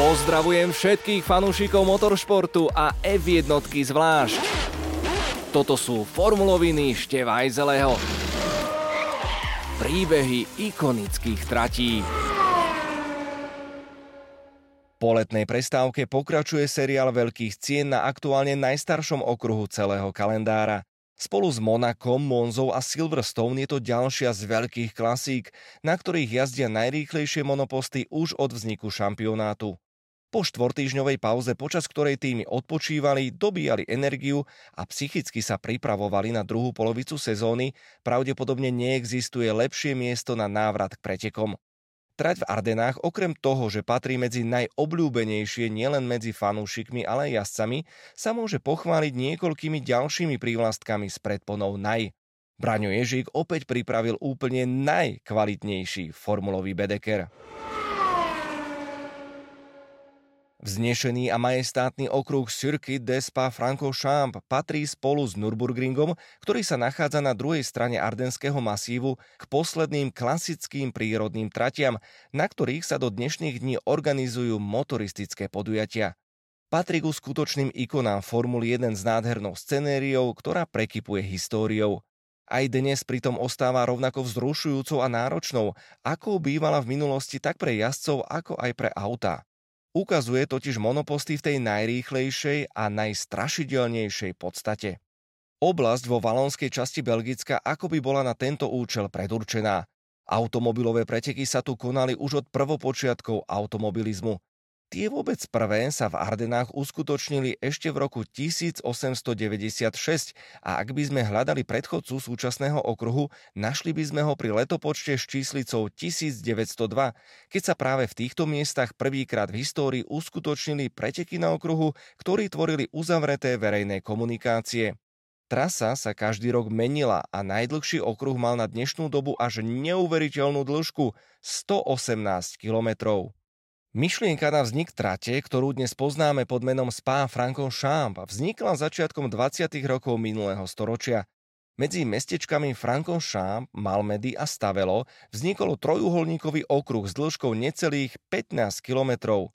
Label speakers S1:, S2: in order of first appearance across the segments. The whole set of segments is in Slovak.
S1: Pozdravujem všetkých fanúšikov motoršportu a F1 zvlášť. Toto sú formuloviny Števajzeleho. Príbehy ikonických tratí. Po letnej prestávke pokračuje seriál veľkých cien na aktuálne najstaršom okruhu celého kalendára. Spolu s Monakom, Monzou a Silverstone je to ďalšia z veľkých klasík, na ktorých jazdia najrýchlejšie monoposty už od vzniku šampionátu. Po štvortýžňovej pauze, počas ktorej týmy odpočívali, dobíjali energiu a psychicky sa pripravovali na druhú polovicu sezóny, pravdepodobne neexistuje lepšie miesto na návrat k pretekom. Trať v Ardenách okrem toho, že patrí medzi najobľúbenejšie nielen medzi fanúšikmi, ale aj jazdcami, sa môže pochváliť niekoľkými ďalšími prívlastkami s predponou Naj. Braňo Ježík opäť pripravil úplne najkvalitnejší formulový bedeker. Vznešený a majestátny okruh Circuit des Spa-Francorchamps patrí spolu s Nürburgringom, ktorý sa nachádza na druhej strane Ardenského masívu, k posledným klasickým prírodným tratiam, na ktorých sa do dnešných dní organizujú motoristické podujatia. Patrí ku skutočným ikonám Formuly 1 s nádhernou scenériou, ktorá prekypuje históriou. Aj dnes pritom ostáva rovnako vzrušujúcou a náročnou, ako bývala v minulosti tak pre jazdcov, ako aj pre autá. Ukazuje totiž monoposty v tej najrýchlejšej a najstrašidelnejšej podstate. Oblasť vo valónskej časti Belgicka ako by bola na tento účel predurčená. Automobilové preteky sa tu konali už od prvopočiatkov automobilizmu. Tie vôbec prvé sa v Ardenách uskutočnili ešte v roku 1896 a ak by sme hľadali predchodcu súčasného okruhu, našli by sme ho pri letopočte s číslicou 1902, keď sa práve v týchto miestach prvýkrát v histórii uskutočnili preteky na okruhu, ktorí tvorili uzavreté verejné komunikácie. Trasa sa každý rok menila a najdlhší okruh mal na dnešnú dobu až neuveriteľnú dĺžku 118 kilometrov. Myšlienka na vznik trate, ktorú dnes poznáme pod menom Spa Francorchamps, vznikla začiatkom 20. rokov minulého storočia. Medzi mestečkami Francorchamps, Malmedy a Stavelo vznikol trojuholníkový okruh s dĺžkou necelých 15 kilometrov.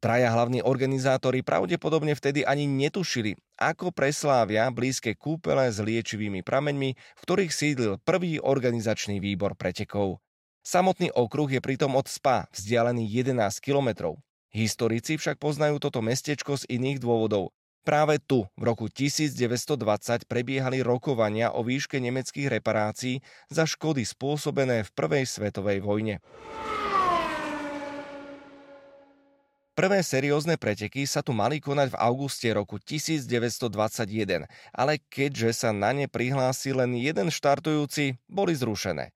S1: Traja hlavní organizátori pravdepodobne vtedy ani netušili, ako preslávia blízke kúpele s liečivými prameňmi, v ktorých sídlil prvý organizačný výbor pretekov. Samotný okruh je pritom od Spa vzdialený 11 kilometrov. Historici však poznajú toto mestečko z iných dôvodov. Práve tu v roku 1920 prebiehali rokovania o výške nemeckých reparácií za škody spôsobené v Prvej svetovej vojne. Prvé seriózne preteky sa tu mali konať v auguste roku 1921, ale keďže sa na ne prihlásil len jeden štartujúci, boli zrušené.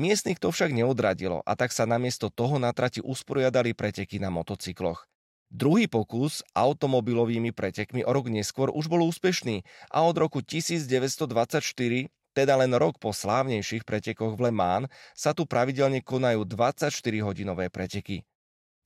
S1: Miestnych to však neodradilo a tak sa namiesto toho na trati usporiadali preteky na motocykloch. Druhý pokus automobilovými pretekmi o rok neskôr už bol úspešný a od roku 1924, teda len rok po slávnejších pretekoch v Le Mans, sa tu pravidelne konajú 24-hodinové preteky.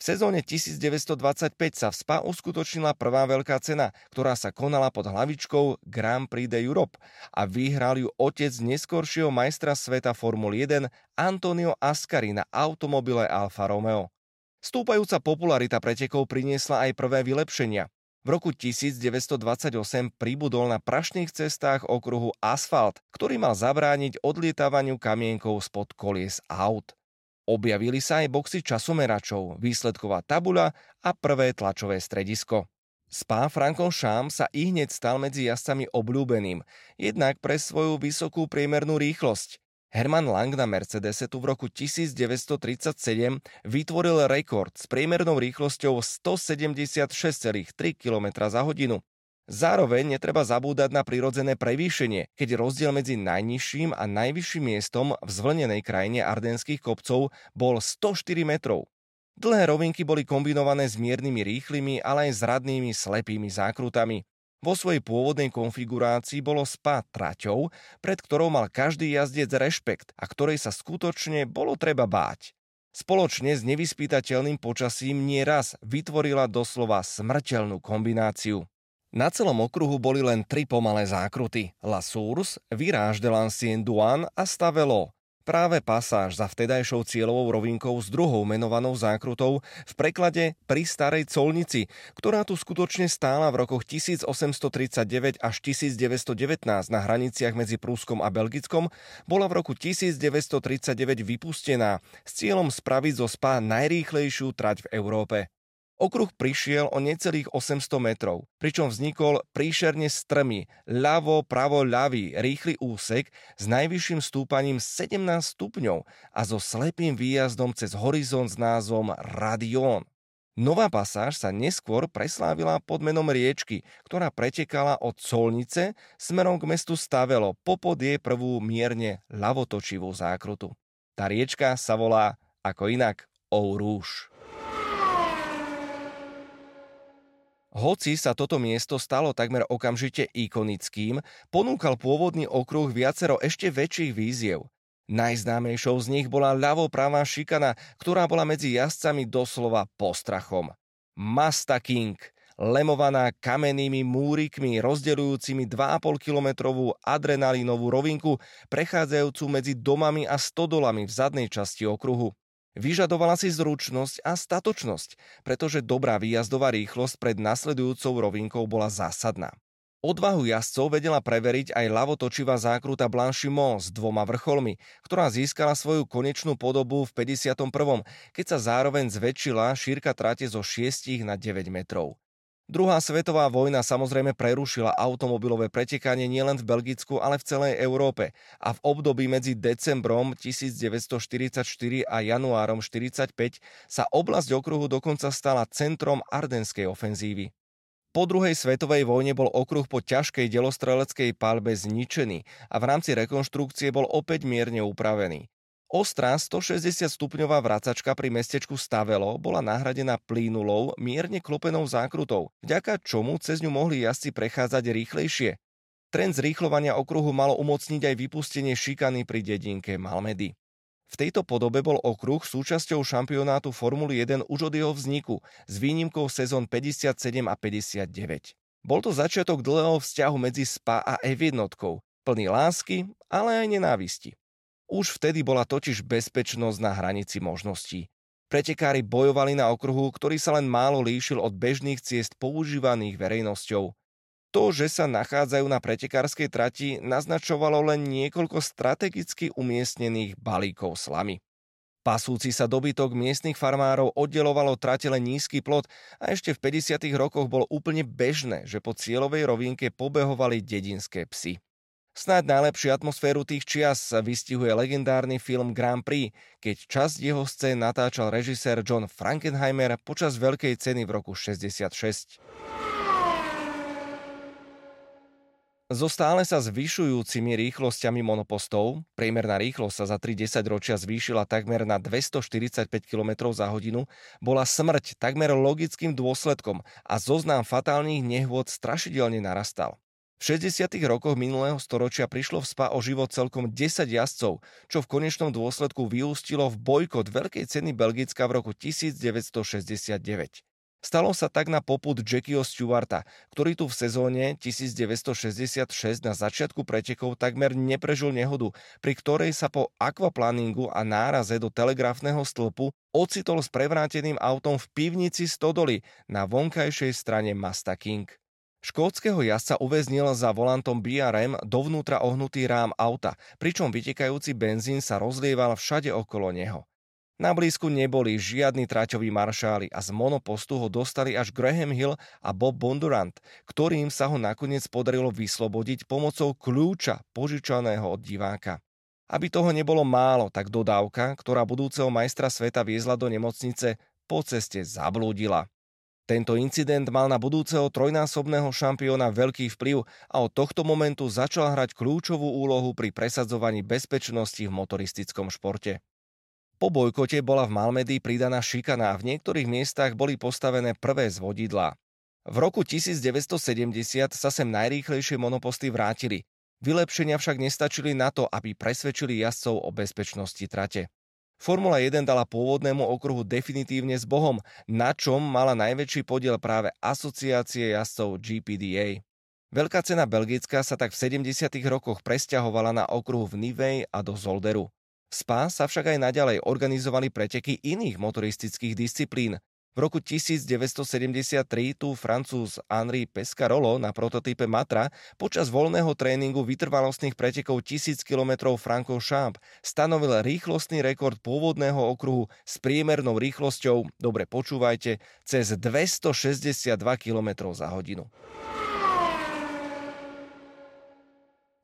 S1: Sezóne 1925 sa v Spa uskutočnila prvá veľká cena, ktorá sa konala pod hlavičkou Grand Prix de Europe a vyhral ju otec neskoršieho majstra sveta Formuly 1 Antonio Ascari na automobile Alfa Romeo. Stúpajúca popularita pretekov priniesla aj prvé vylepšenia. V roku 1928 pribudol na prašných cestách okruhu asfalt, ktorý mal zabrániť odlietávaniu kamienkov spod kolies aut. Objavili sa aj boxy časomeračov, výsledková tabuľa a prvé tlačové stredisko. Spa Francorchamps sa i hneď stal medzi jazdcami obľúbeným, jednak pre svoju vysokú priemernú rýchlosť. Herman Lang na Mercedese tu v roku 1937 vytvoril rekord s priemernou rýchlosťou 176,3 km za hodinu. Zároveň netreba zabúdať na prirodzené prevýšenie, keď rozdiel medzi najnižším a najvyšším miestom v zvlnenej krajine ardenských kopcov bol 104 metrov. Dlhé rovinky boli kombinované s miernymi rýchlymi, ale aj s radnými slepými zákrutami. Vo svojej pôvodnej konfigurácii bolo spa traťou, pred ktorou mal každý jazdec rešpekt a ktorej sa skutočne bolo treba báť. Spoločne s nevyspytateľným počasím nieraz vytvorila doslova smrteľnú kombináciu. Na celom okruhu boli len tri pomalé zákruty. La Source, Virage de l'Ancien Douane a Stavelo. Práve pasáž za vtedajšou cieľovou rovinkou s druhou menovanou zákrutou v preklade pri starej colnici, ktorá tu skutočne stála v rokoch 1839 až 1919 na hraniciach medzi Prúskom a Belgickom, bola v roku 1939 vypustená s cieľom spraviť zo spa najrýchlejšiu trať v Európe. Okruh prišiel o necelých 800 metrov, pričom vznikol príšerne strmy, ľavo, pravo, ľavý, rýchly úsek s najvyšším stúpaním 17 stupňov a so slepým výjazdom cez horizont s názvom Radion. Nová pasáž sa neskôr preslávila pod menom riečky, ktorá pretekala od Colnice smerom k mestu Stavelo popod jej prvú mierne ľavotočivú zákrutu. Tá riečka sa volá ako inak Ourouge. Hoci sa toto miesto stalo takmer okamžite ikonickým, ponúkal pôvodný okruh viacero ešte väčších víziev. Najznámejšou z nich bola ľavo-pravá šikana, ktorá bola medzi jazdcami doslova postrachom. Masta King, lemovaná kamennými múrikmi rozdeľujúcimi 2,5 kilometrovú adrenalinovú rovinku, prechádzajúcu medzi domami a stodolami v zadnej časti okruhu. Vyžadovala si zručnosť a statočnosť, pretože dobrá výjazdová rýchlosť pred nasledujúcou rovinkou bola zásadná. Odvahu jazdcov vedela preveriť aj ľavotočivá zákruta Blanchimont s dvoma vrcholmi, ktorá získala svoju konečnú podobu v 51., keď sa zároveň zväčšila šírka trate zo 6 na 9 metrov. Druhá svetová vojna samozrejme prerušila automobilové pretekanie nielen v Belgicku, ale v celej Európe a v období medzi decembrom 1944 a januárom 1945 sa oblasť okruhu dokonca stala centrom ardenskej ofenzívy. Po druhej svetovej vojne bol okruh po ťažkej delostreleckej palbe zničený a v rámci rekonštrukcie bol opäť mierne upravený. Ostrá 160 stupňová vracačka pri mestečku Stavelo bola nahradená plínulou, mierne klopenou zákrutou, vďaka čomu cez ňu mohli jazdci prechádzať rýchlejšie. Trend zrýchlovania okruhu malo umocniť aj vypustenie šikany pri dedinke Malmedy. V tejto podobe bol okruh súčasťou šampionátu Formuly 1 už od jeho vzniku, s výnimkou sezón 57 a 59. Bol to začiatok dlhého vzťahu medzi SPA a F1, plný lásky, ale aj nenávisti. Už vtedy bola totiž bezpečnosť na hranici možností. Pretekári bojovali na okruhu, ktorý sa len málo líšil od bežných ciest používaných verejnosťou. To, že sa nachádzajú na pretekárskej trati, naznačovalo len niekoľko strategicky umiestnených balíkov slamy. Pasúci sa dobytok miestnych farmárov oddelovalo trate len nízky plot a ešte v 50. rokoch bolo úplne bežné, že po cieľovej rovinke pobehovali dedinské psy. Snáď najlepšiu atmosféru tých čias sa vystihuje legendárny film Grand Prix, keď časť jeho scén natáčal režisér John Frankenheimer počas Veľkej ceny v roku 66. So stále sa zvyšujúcimi rýchlosťami monopostov, priemerná rýchlosť sa za 30 ročia zvýšila takmer na 245 km za hodinu, bola smrť takmer logickým dôsledkom a zoznam fatálnych nehôd strašidelne narastal. V 60. rokoch minulého storočia prišlo v SPA o život celkom 10 jazdcov, čo v konečnom dôsledku vyústilo v bojkot Veľkej ceny Belgická v roku 1969. Stalo sa tak na poput Jackieho Stewarta, ktorý tu v sezóne 1966 na začiatku pretekov takmer neprežil nehodu, pri ktorej sa po aquaplaningu a náraze do telegrafného stĺpu ocitol s prevráteným autom v pivnici Stodoly na vonkajšej strane Masta King. Škótskeho jazdca uväznil za volantom BRM dovnútra ohnutý rám auta, pričom vytekajúci benzín sa rozlieval všade okolo neho. Na blízku neboli žiadni traťoví maršáli a z monopostu ho dostali až Graham Hill a Bob Bondurant, ktorým sa ho nakoniec podarilo vyslobodiť pomocou kľúča požičaného od diváka. Aby toho nebolo málo, tak dodávka, ktorá budúceho majstra sveta viezla do nemocnice, po ceste zablúdila. Tento incident mal na budúceho trojnásobného šampióna veľký vplyv a od tohto momentu začal hrať kľúčovú úlohu pri presadzovaní bezpečnosti v motoristickom športe. Po bojkote bola v Malmedy pridaná šikana a v niektorých miestach boli postavené prvé zvodidlá. V roku 1970 sa sem najrýchlejšie monoposty vrátili. Vylepšenia však nestačili na to, aby presvedčili jazdcov o bezpečnosti trate. Formula 1 dala pôvodnému okruhu definitívne s Bohom, na čom mala najväčší podiel práve asociácie jazdcov GPDA. Veľká cena Belgická sa tak v 70. rokoch presťahovala na okruhu v Nivej a do Zolderu. V Spa sa však aj naďalej organizovali preteky iných motoristických disciplín. V roku 1973 tu francúz Henri Pescarolo na prototype Matra počas voľného tréningu vytrvalostných pretekov 1000 km Franco-Champ stanovil rýchlostný rekord pôvodného okruhu s priemernou rýchlosťou, dobre počúvajte, cez 262 km za hodinu.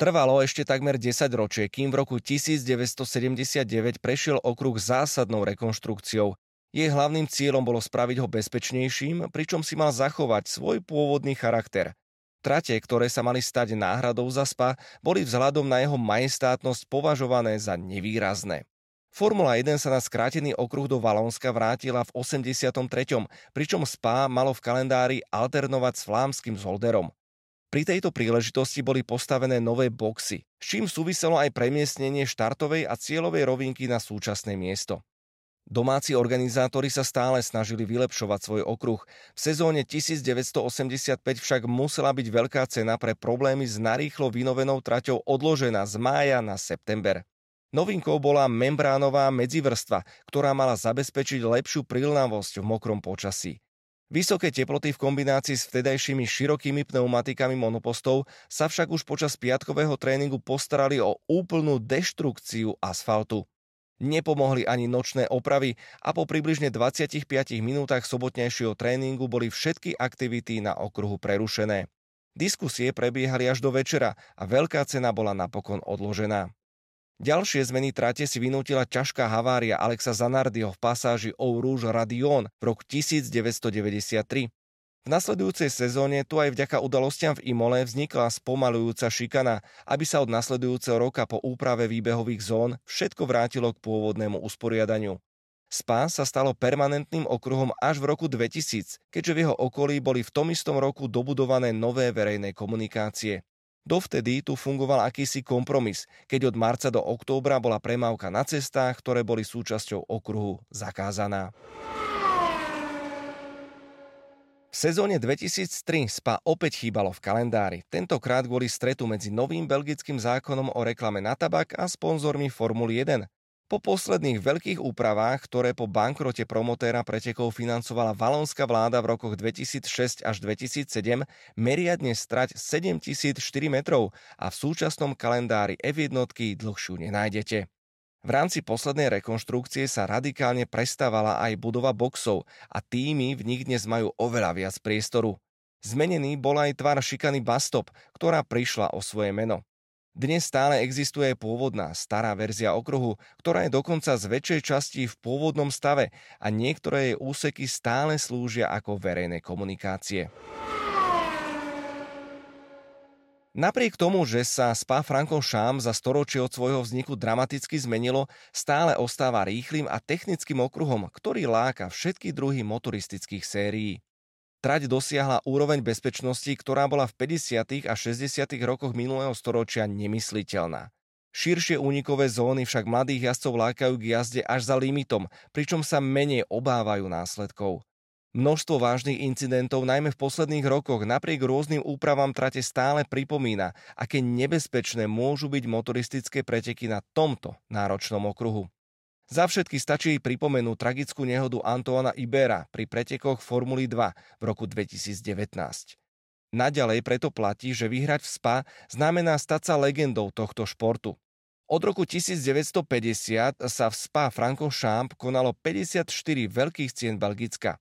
S1: Trvalo ešte takmer 10 ročie, kým v roku 1979 prešiel okruh zásadnou rekonštrukciou. Jej hlavným cieľom bolo spraviť ho bezpečnejším, pričom si mal zachovať svoj pôvodný charakter. Trate, ktoré sa mali stať náhradou za spa, boli vzhľadom na jeho majestátnosť považované za nevýrazné. Formula 1 sa na skrátený okruh do Valónska vrátila v 83., pričom Spa malo v kalendári alternovať s flámskym Zolderom. Pri tejto príležitosti boli postavené nové boxy, s čím súviselo aj premiestnenie štartovej a cieľovej rovinky na súčasné miesto. Domáci organizátori sa stále snažili vylepšovať svoj okruh. V sezóne 1985 však musela byť veľká cena pre problémy s narýchlo vynovenou traťou odložená z mája na september. Novinkou bola membránová medzivrstva, ktorá mala zabezpečiť lepšiu prilnavosť v mokrom počasí. Vysoké teploty v kombinácii s vtedajšími širokými pneumatikami monopostov sa však už počas piatkového tréningu postarali o úplnú deštrukciu asfaltu. Nepomohli ani nočné opravy a po približne 25 minútach sobotnejšieho tréningu boli všetky aktivity na okruhu prerušené. Diskusie prebiehali až do večera a veľká cena bola napokon odložená. Ďalšie zmeny trate si vynútila ťažká havária Alexa Zanardiho v pasáži Eau Rouge Radion v roku 1993. V nasledujúcej sezóne tu aj vďaka udalostiam v Imole vznikla spomalujúca šikana, aby sa od nasledujúceho roka po úprave výbehových zón všetko vrátilo k pôvodnému usporiadaniu. Spa sa stalo permanentným okruhom až v roku 2000, keďže v jeho okolí boli v tom istom roku dobudované nové verejné komunikácie. Dovtedy tu fungoval akýsi kompromis, keď od marca do októbra bola premávka na cestách, ktoré boli súčasťou okruhu zakázaná. V sezóne 2003 SPA opäť chýbalo v kalendári, tentokrát kvôli stretu medzi novým belgickým zákonom o reklame na tabak a sponzormi Formuly 1. Po posledných veľkých úpravách, ktoré po bankrote promotéra pretekov financovala valonská vláda v rokoch 2006 až 2007, meria dnes strať 7004 metrov a v súčasnom kalendári F1 dlhšiu nenájdete. V rámci poslednej rekonštrukcie sa radikálne prestávala aj budova boxov a týmy v nich dnes majú oveľa viac priestoru. Zmenený bol aj tvar šikany Bastop, ktorá prišla o svoje meno. Dnes stále existuje pôvodná stará verzia okruhu, ktorá je dokonca z väčšej časti v pôvodnom stave a niektoré jej úseky stále slúžia ako verejné komunikácie. Napriek tomu, že sa Spa Francorchamps za storočie od svojho vzniku dramaticky zmenilo, stále ostáva rýchlým a technickým okruhom, ktorý láka všetky druhy motoristických sérií. Trať dosiahla úroveň bezpečnosti, ktorá bola v 50. a 60. rokoch minulého storočia nemysliteľná. Širšie únikové zóny však mladých jazdcov lákajú k jazde až za limitom, pričom sa menej obávajú následkov. Množstvo vážnych incidentov, najmä v posledných rokoch, napriek rôznym úpravám trate stále pripomína, aké nebezpečné môžu byť motoristické preteky na tomto náročnom okruhu. Za všetky stačí pripomenúť tragickú nehodu Antoana Ibera pri pretekoch Formuly 2 v roku 2019. Naďalej preto platí, že vyhrať v SPA znamená stať sa legendou tohto športu. Od roku 1950 sa v SPA Francorchamps konalo 54 veľkých cien Belgicka.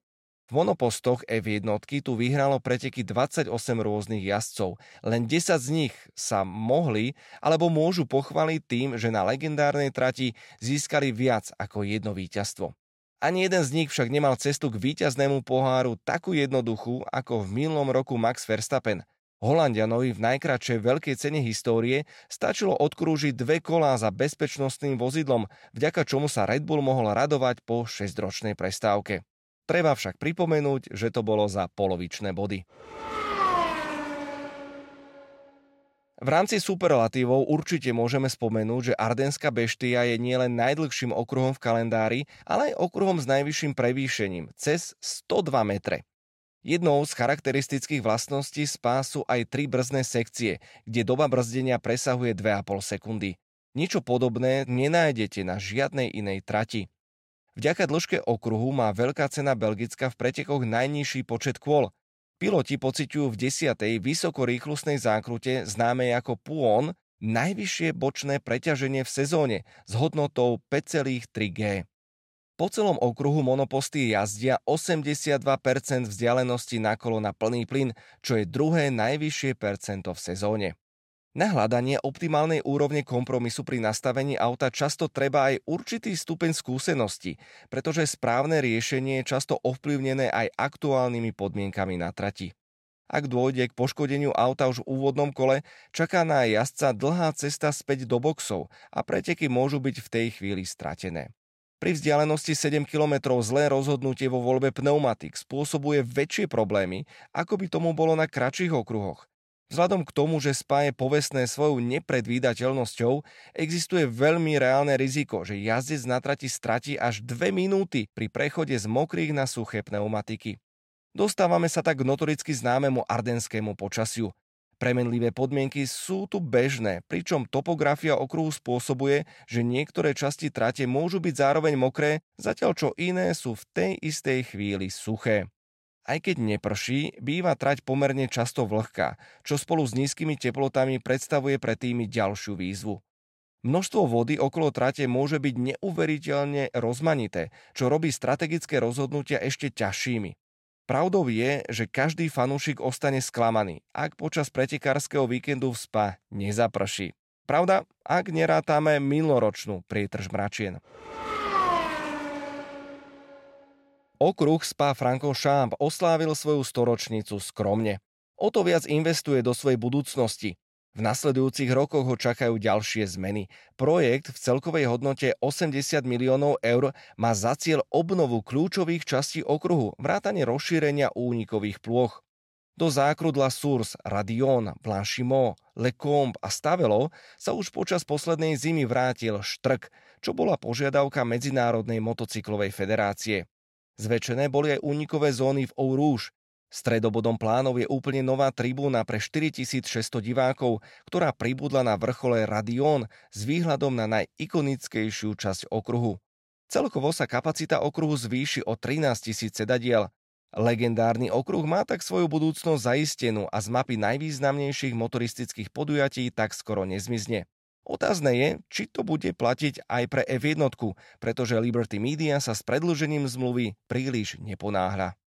S1: V monopostoch F1 tu vyhralo preteky 28 rôznych jazdcov. Len 10 z nich sa mohli alebo môžu pochváliť tým, že na legendárnej trati získali viac ako jedno víťazstvo. Ani jeden z nich však nemal cestu k víťaznému poháru takú jednoduchú ako v minulom roku Max Verstappen. Holandianovi v najkračšej veľkej cene histórie stačilo odkrúžiť dve kolá za bezpečnostným vozidlom, vďaka čomu sa Red Bull mohol radovať po 6-ročnej prestávke. Treba však pripomenúť, že to bolo za polovičné body. V rámci superlatívov určite môžeme spomenúť, že Ardenská beštia je nielen najdlhším okruhom v kalendári, ale aj okruhom s najvyšším prevýšením, cez 102 metre. Jednou z charakteristických vlastností spá sú aj tri brzdné sekcie, kde doba brzdenia presahuje 2,5 sekundy. Niečo podobné nenájdete na žiadnej inej trati. Vďaka dĺžke okruhu má veľká cena Belgicka v pretekoch najnižší počet kôl. Piloti pociťujú v 10. vysokorýchlostnej zákrute známej ako Puon najvyššie bočné preťaženie v sezóne s hodnotou 5,3G. Po celom okruhu monoposty jazdia 82% vzdialenosti na kolo na plný plyn, čo je druhé najvyššie percento v sezóne. Na hľadanie optimálnej úrovne kompromisu pri nastavení auta často treba aj určitý stupeň skúsenosti, pretože správne riešenie je často ovplyvnené aj aktuálnymi podmienkami na trati. Ak dôjde k poškodeniu auta už v úvodnom kole, čaká na jazdca dlhá cesta späť do boxov a preteky môžu byť v tej chvíli stratené. Pri vzdialenosti 7 km zlé rozhodnutie vo voľbe pneumatik spôsobuje väčšie problémy, ako by tomu bolo na kratších okruhoch. Vzhľadom k tomu, že Spa je povestné svojou nepredvídateľnosťou, existuje veľmi reálne riziko, že jazdec na trati stratí až 2 minúty pri prechode z mokrých na suché pneumatiky. Dostávame sa tak k notoricky známemu ardenskému počasiu. Premenlivé podmienky sú tu bežné, pričom topografia okruhu spôsobuje, že niektoré časti trate môžu byť zároveň mokré, zatiaľ čo iné sú v tej istej chvíli suché. Aj keď neprší, býva trať pomerne často vlhká, čo spolu s nízkymi teplotami predstavuje pre tými ďalšiu výzvu. Množstvo vody okolo trate môže byť neuveriteľne rozmanité, čo robí strategické rozhodnutia ešte ťažšími. Pravdou je, že každý fanúšik ostane sklamaný, ak počas pretekárskeho víkendu v Spa nezaprší. Pravda, ak nerátame minuloročnú prietrž mračien. Okruh Spa Francorchamps oslávil svoju storočnicu skromne. O to viac investuje do svojej budúcnosti. V nasledujúcich rokoch ho čakajú ďalšie zmeny. Projekt v celkovej hodnote 80 miliónov eur má za cieľ obnovu kľúčových častí okruhu, vrátane rozšírenia únikových plôch. Do zákrudla Source, Radion, Blanchimont, Lecombe a Stavelo sa už počas poslednej zimy vrátil štrk, čo bola požiadavka Medzinárodnej motocyklovej federácie. Zväčšené boli aj únikové zóny v Eau Rouge, Stredobodom plánov je úplne nová tribúna pre 4600 divákov, ktorá pribudla na vrchole Radion s výhľadom na najikonickejšiu časť okruhu. Celkovo sa kapacita okruhu zvýši o 13 tisíc sedadiel. Legendárny okruh má tak svoju budúcnosť zaistenú a z mapy najvýznamnejších motoristických podujatí tak skoro nezmizne. Otázne je, či to bude platiť aj pre F1, pretože Liberty Media sa s predlžením zmluvy príliš neponáhľa.